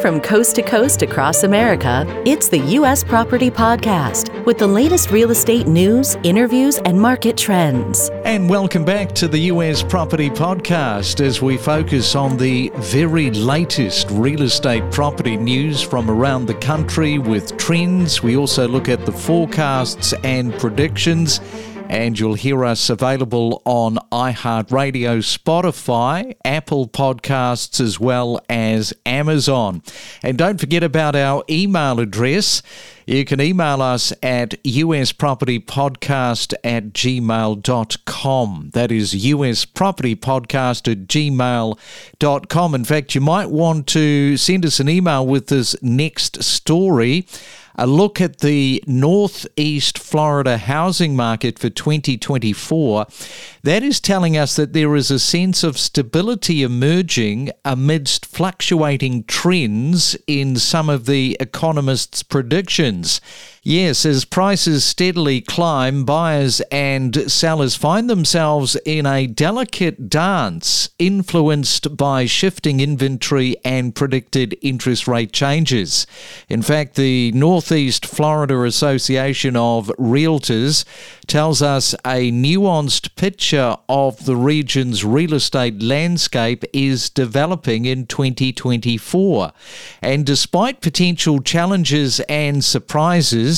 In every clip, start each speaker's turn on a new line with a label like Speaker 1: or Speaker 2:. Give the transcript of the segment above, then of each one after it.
Speaker 1: From coast to coast across America, it's the U.S. Property Podcast with the latest real estate news, interviews, and market trends.
Speaker 2: And welcome back to the US Property Podcast as we focus on the very latest real estate property news from around the country with trends. We also look at the forecasts and predictions and you'll hear us available on iHeartRadio, Spotify, Apple Podcasts, as well as Amazon. And don't forget about our email address. You can email us at uspropertypodcast at gmail.com. That is uspropertypodcast at gmail.com. In fact, you might want to send us an email with this next story a look at the Northeast Florida housing market for 2024, that is telling us that there is a sense of stability emerging amidst fluctuating trends in some of the economists' predictions. Yes, as prices steadily climb, buyers and sellers find themselves in a delicate dance influenced by shifting inventory and predicted interest rate changes. In fact, the Northeast Florida Association of Realtors tells us a nuanced picture of the region's real estate landscape is developing in 2024. And despite potential challenges and surprises,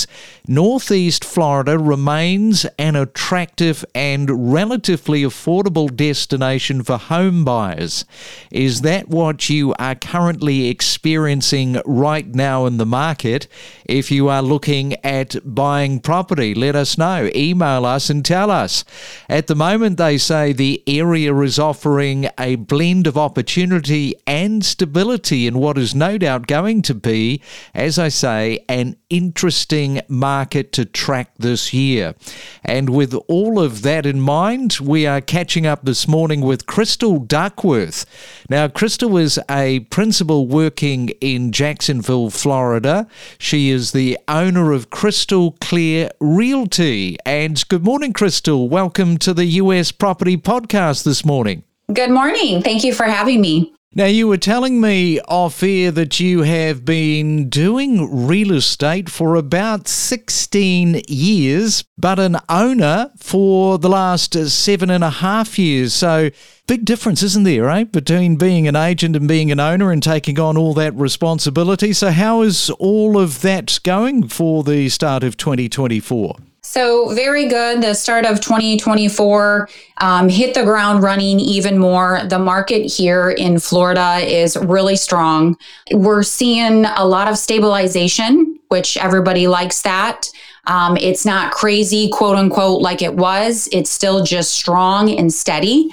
Speaker 2: Northeast Florida remains an attractive and relatively affordable destination for home buyers. Is that what you are currently experiencing right now in the market? If you are looking at buying property, let us know. Email us and tell us. At the moment, they say the area is offering a blend of opportunity and stability in what is no doubt going to be, as I say, an interesting market to track this year. And with all of that in mind, we are catching up this morning with Crystal Duckworth. Now, Crystal is a principal working in Jacksonville, Florida. She is the owner of Crystal Clear Realty. And good morning, Crystal. Welcome to the US Property Podcast this morning.
Speaker 3: Good morning. Thank you for having me.
Speaker 2: Now, you were telling me off air that you have been doing real estate for about 16 years, but an owner for the last seven and a half years. So, big difference, isn't there, eh? Between being an agent and being an owner and taking on all that responsibility. So, how is all of that going for the start of 2024?
Speaker 3: So, very good. The start of 2024 um, hit the ground running even more. The market here in Florida is really strong. We're seeing a lot of stabilization, which everybody likes that. Um, it's not crazy, quote unquote, like it was. It's still just strong and steady.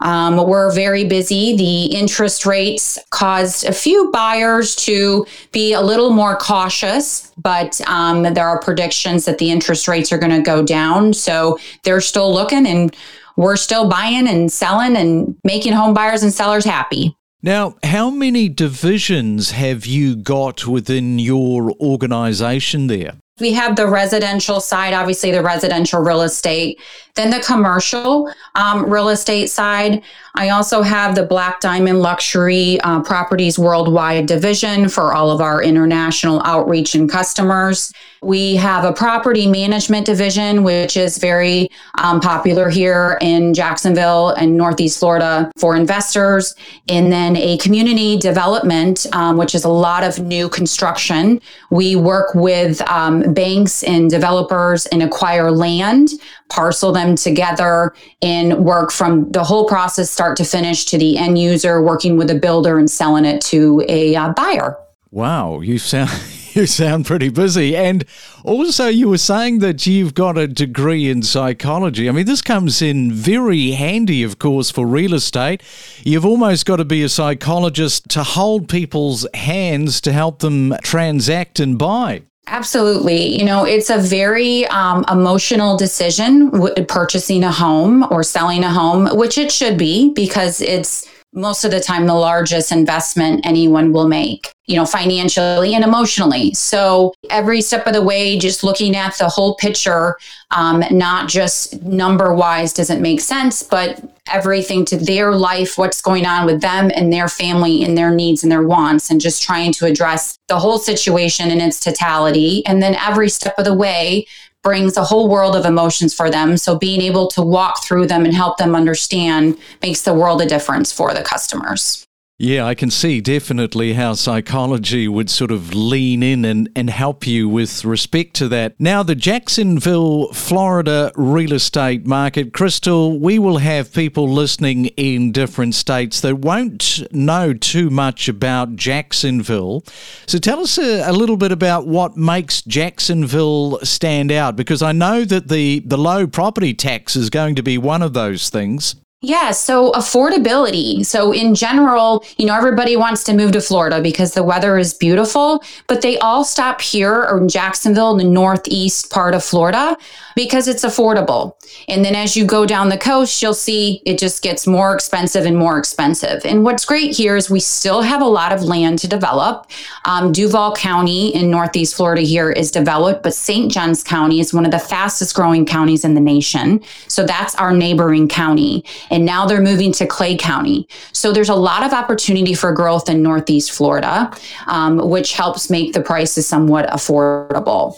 Speaker 3: Um, we're very busy. The interest rates caused a few buyers to be a little more cautious, but um, there are predictions that the interest rates are going to go down. So they're still looking and we're still buying and selling and making home buyers and sellers happy.
Speaker 2: Now, how many divisions have you got within your organization there?
Speaker 3: We have the residential side, obviously, the residential real estate, then the commercial um, real estate side. I also have the Black Diamond Luxury uh, Properties Worldwide division for all of our international outreach and customers. We have a property management division, which is very um, popular here in Jacksonville and Northeast Florida for investors. And then a community development, um, which is a lot of new construction. We work with um, banks and developers and acquire land, parcel them together, and work from the whole process, start to finish, to the end user, working with a builder and selling it to a uh, buyer.
Speaker 2: Wow, you sound you sound pretty busy. And also, you were saying that you've got a degree in psychology. I mean, this comes in very handy, of course, for real estate. You've almost got to be a psychologist to hold people's hands to help them transact and buy.
Speaker 3: Absolutely. You know, it's a very um, emotional decision w- purchasing a home or selling a home, which it should be because it's most of the time the largest investment anyone will make. you know, financially and emotionally. So every step of the way, just looking at the whole picture, um, not just number wise doesn't make sense, but everything to their life, what's going on with them and their family and their needs and their wants, and just trying to address the whole situation in its totality. And then every step of the way, brings a whole world of emotions for them. So being able to walk through them and help them understand makes the world a difference for the customers.
Speaker 2: Yeah, I can see definitely how psychology would sort of lean in and, and help you with respect to that. Now, the Jacksonville, Florida real estate market, Crystal, we will have people listening in different states that won't know too much about Jacksonville. So tell us a, a little bit about what makes Jacksonville stand out, because I know that the, the low property tax is going to be one of those things.
Speaker 3: Yeah, so affordability. So, in general, you know, everybody wants to move to Florida because the weather is beautiful, but they all stop here or in Jacksonville, the northeast part of Florida, because it's affordable. And then as you go down the coast, you'll see it just gets more expensive and more expensive. And what's great here is we still have a lot of land to develop. Um, Duval County in northeast Florida here is developed, but St. Johns County is one of the fastest growing counties in the nation. So, that's our neighboring county and now they're moving to Clay County. So there's a lot of opportunity for growth in Northeast Florida, um, which helps make the prices somewhat affordable.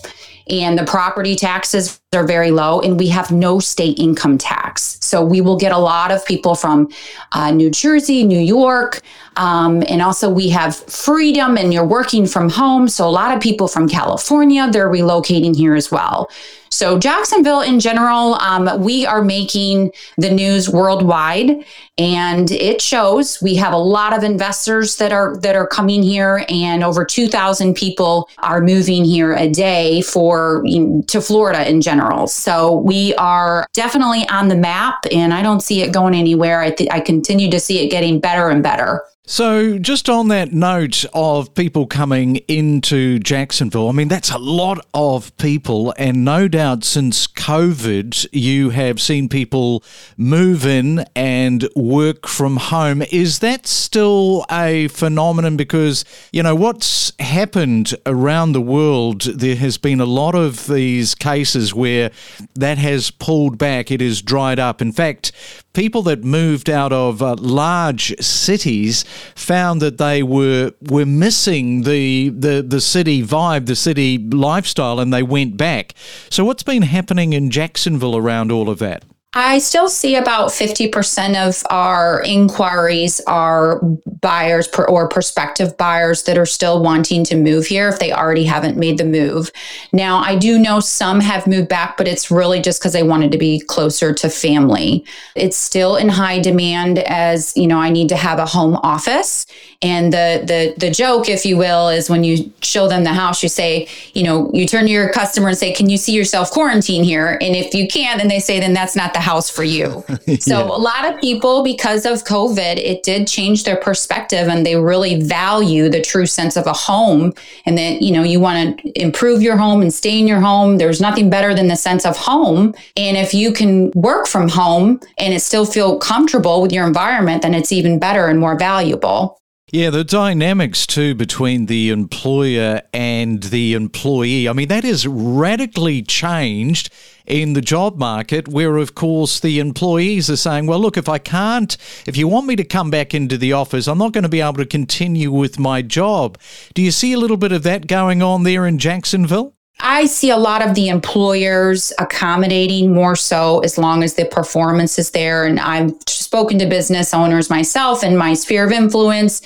Speaker 3: And the property taxes are very low, and we have no state income tax. So we will get a lot of people from uh, New Jersey, New York, um, and also we have freedom, and you're working from home. So a lot of people from California, they're relocating here as well. So, Jacksonville in general, um, we are making the news worldwide, and it shows. We have a lot of investors that are that are coming here, and over two thousand people are moving here a day for to Florida in general. So we are definitely on the map, and I don't see it going anywhere. I th- I continue to see it getting better and better.
Speaker 2: So, just on that note of people coming into Jacksonville, I mean, that's a lot of people. And no doubt since COVID, you have seen people move in and work from home. Is that still a phenomenon? Because, you know, what's happened around the world, there has been a lot of these cases where that has pulled back, it has dried up. In fact, people that moved out of uh, large cities found that they were were missing the, the the city vibe, the city lifestyle, and they went back. So, what's been happening in Jacksonville around all of that?
Speaker 3: I still see about 50% of our inquiries are buyers per, or prospective buyers that are still wanting to move here if they already haven't made the move. Now, I do know some have moved back, but it's really just because they wanted to be closer to family. It's still in high demand as, you know, I need to have a home office. And the the the joke, if you will, is when you show them the house, you say, you know, you turn to your customer and say, Can you see yourself quarantine here? And if you can, then they say, then that's not the the house for you. So yeah. a lot of people, because of COVID, it did change their perspective and they really value the true sense of a home. And that, you know, you want to improve your home and stay in your home. There's nothing better than the sense of home. And if you can work from home and it still feel comfortable with your environment, then it's even better and more valuable.
Speaker 2: Yeah, the dynamics too between the employer and the employee. I mean, that is radically changed in the job market, where of course the employees are saying, well, look, if I can't, if you want me to come back into the office, I'm not going to be able to continue with my job. Do you see a little bit of that going on there in Jacksonville?
Speaker 3: I see a lot of the employers accommodating more so as long as the performance is there. And I've spoken to business owners myself in my sphere of influence.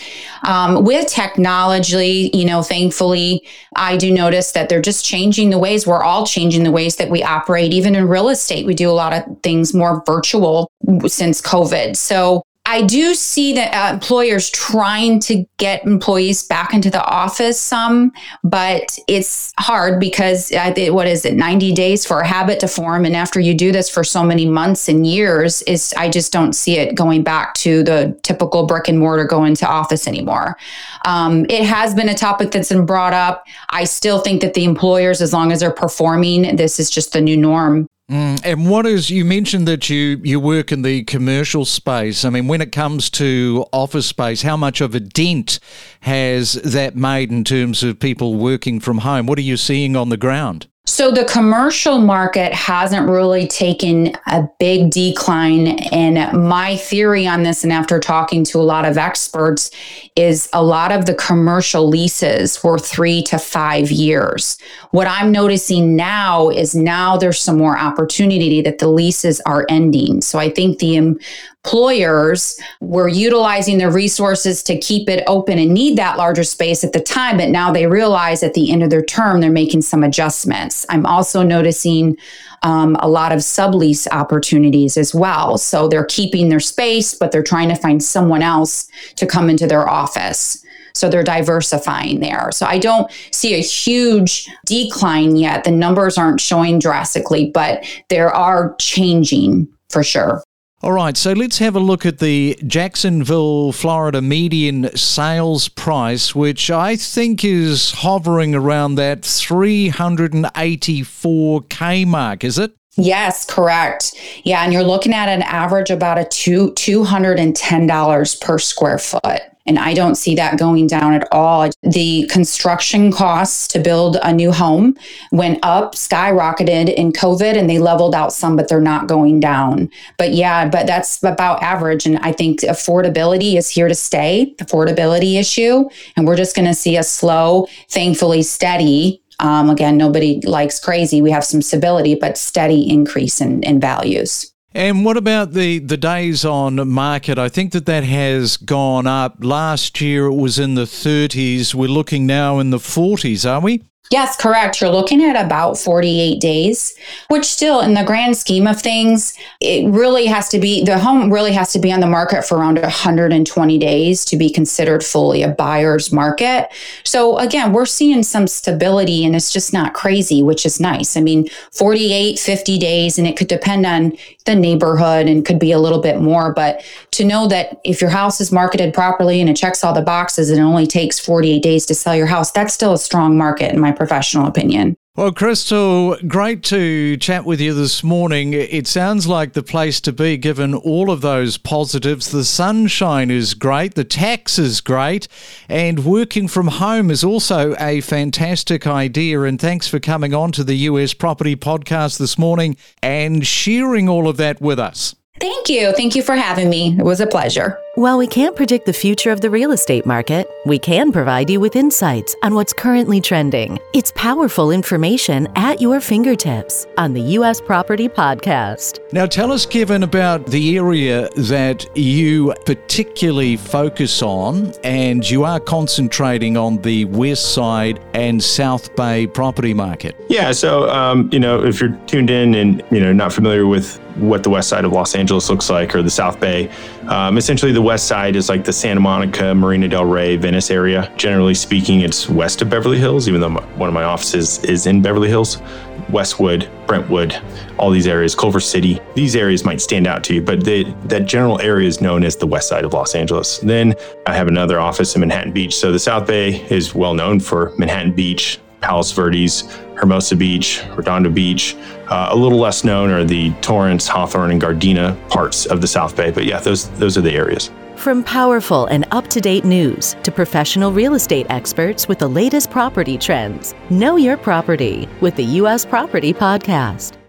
Speaker 3: Um, with technology, you know, thankfully, I do notice that they're just changing the ways. We're all changing the ways that we operate. Even in real estate, we do a lot of things more virtual since COVID. So I do see that uh, employers trying to get employees back into the office some, but it's hard because uh, what is it, 90 days for a habit to form. And after you do this for so many months and years, is I just don't see it going back to the typical brick and mortar going to office anymore. Um, it has been a topic that's been brought up. I still think that the employers, as long as they're performing, this is just the new norm.
Speaker 2: Mm, and what is you mentioned that you you work in the commercial space. I mean, when it comes to office space, how much of a dent has that made in terms of people working from home? What are you seeing on the ground?
Speaker 3: So the commercial market hasn't really taken a big decline. And my theory on this, and after talking to a lot of experts, is a lot of the commercial leases were three to five years. What I'm noticing now is now there's some more opportunity that the leases are ending. So I think the um, employers were utilizing their resources to keep it open and need that larger space at the time, but now they realize at the end of their term they're making some adjustments. I'm also noticing um, a lot of sublease opportunities as well. So they're keeping their space, but they're trying to find someone else to come into their office. So they're diversifying there. So I don't see a huge decline yet. The numbers aren't showing drastically, but there are changing for sure.
Speaker 2: All right, so let's have a look at the Jacksonville, Florida median sales price, which I think is hovering around that 384K mark, is it?
Speaker 3: Yes, correct. Yeah, and you're looking at an average about a two $210 per square foot. And I don't see that going down at all. The construction costs to build a new home went up, skyrocketed in COVID, and they leveled out some, but they're not going down. But yeah, but that's about average. And I think affordability is here to stay, affordability issue. And we're just going to see a slow, thankfully steady um, again, nobody likes crazy. We have some stability, but steady increase in, in values.
Speaker 2: And what about the, the days on market? I think that that has gone up. Last year it was in the 30s. We're looking now in the 40s, are we?
Speaker 3: Yes, correct. You're looking at about 48 days, which still, in the grand scheme of things, it really has to be the home really has to be on the market for around 120 days to be considered fully a buyer's market. So, again, we're seeing some stability and it's just not crazy, which is nice. I mean, 48, 50 days, and it could depend on the neighborhood and could be a little bit more. But to know that if your house is marketed properly and it checks all the boxes and it only takes 48 days to sell your house, that's still a strong market in my professional opinion.
Speaker 2: Well, Crystal, great to chat with you this morning. It sounds like the place to be given all of those positives. The sunshine is great, the tax is great, and working from home is also a fantastic idea. And thanks for coming on to the US Property Podcast this morning and sharing all of that with us.
Speaker 3: Thank you. Thank you for having me. It was a pleasure.
Speaker 1: While we can't predict the future of the real estate market, we can provide you with insights on what's currently trending. It's powerful information at your fingertips on the U.S. Property Podcast.
Speaker 2: Now, tell us, Kevin, about the area that you particularly focus on, and you are concentrating on the West Side and South Bay property market.
Speaker 4: Yeah. So, um, you know, if you're tuned in and, you know, not familiar with what the west side of Los Angeles looks like or the South Bay. Um, essentially, the west side is like the Santa Monica, Marina Del Rey, Venice area. Generally speaking, it's west of Beverly Hills, even though one of my offices is in Beverly Hills. Westwood, Brentwood, all these areas, Culver City, these areas might stand out to you, but the, that general area is known as the west side of Los Angeles. Then I have another office in Manhattan Beach. So the South Bay is well known for Manhattan Beach, Palos Verdes, Hermosa Beach, Redondo Beach. Uh, a little less known are the Torrance, Hawthorne, and Gardena parts of the South Bay. But yeah, those those are the areas.
Speaker 1: From powerful and up to date news to professional real estate experts with the latest property trends, know your property with the U.S. Property Podcast.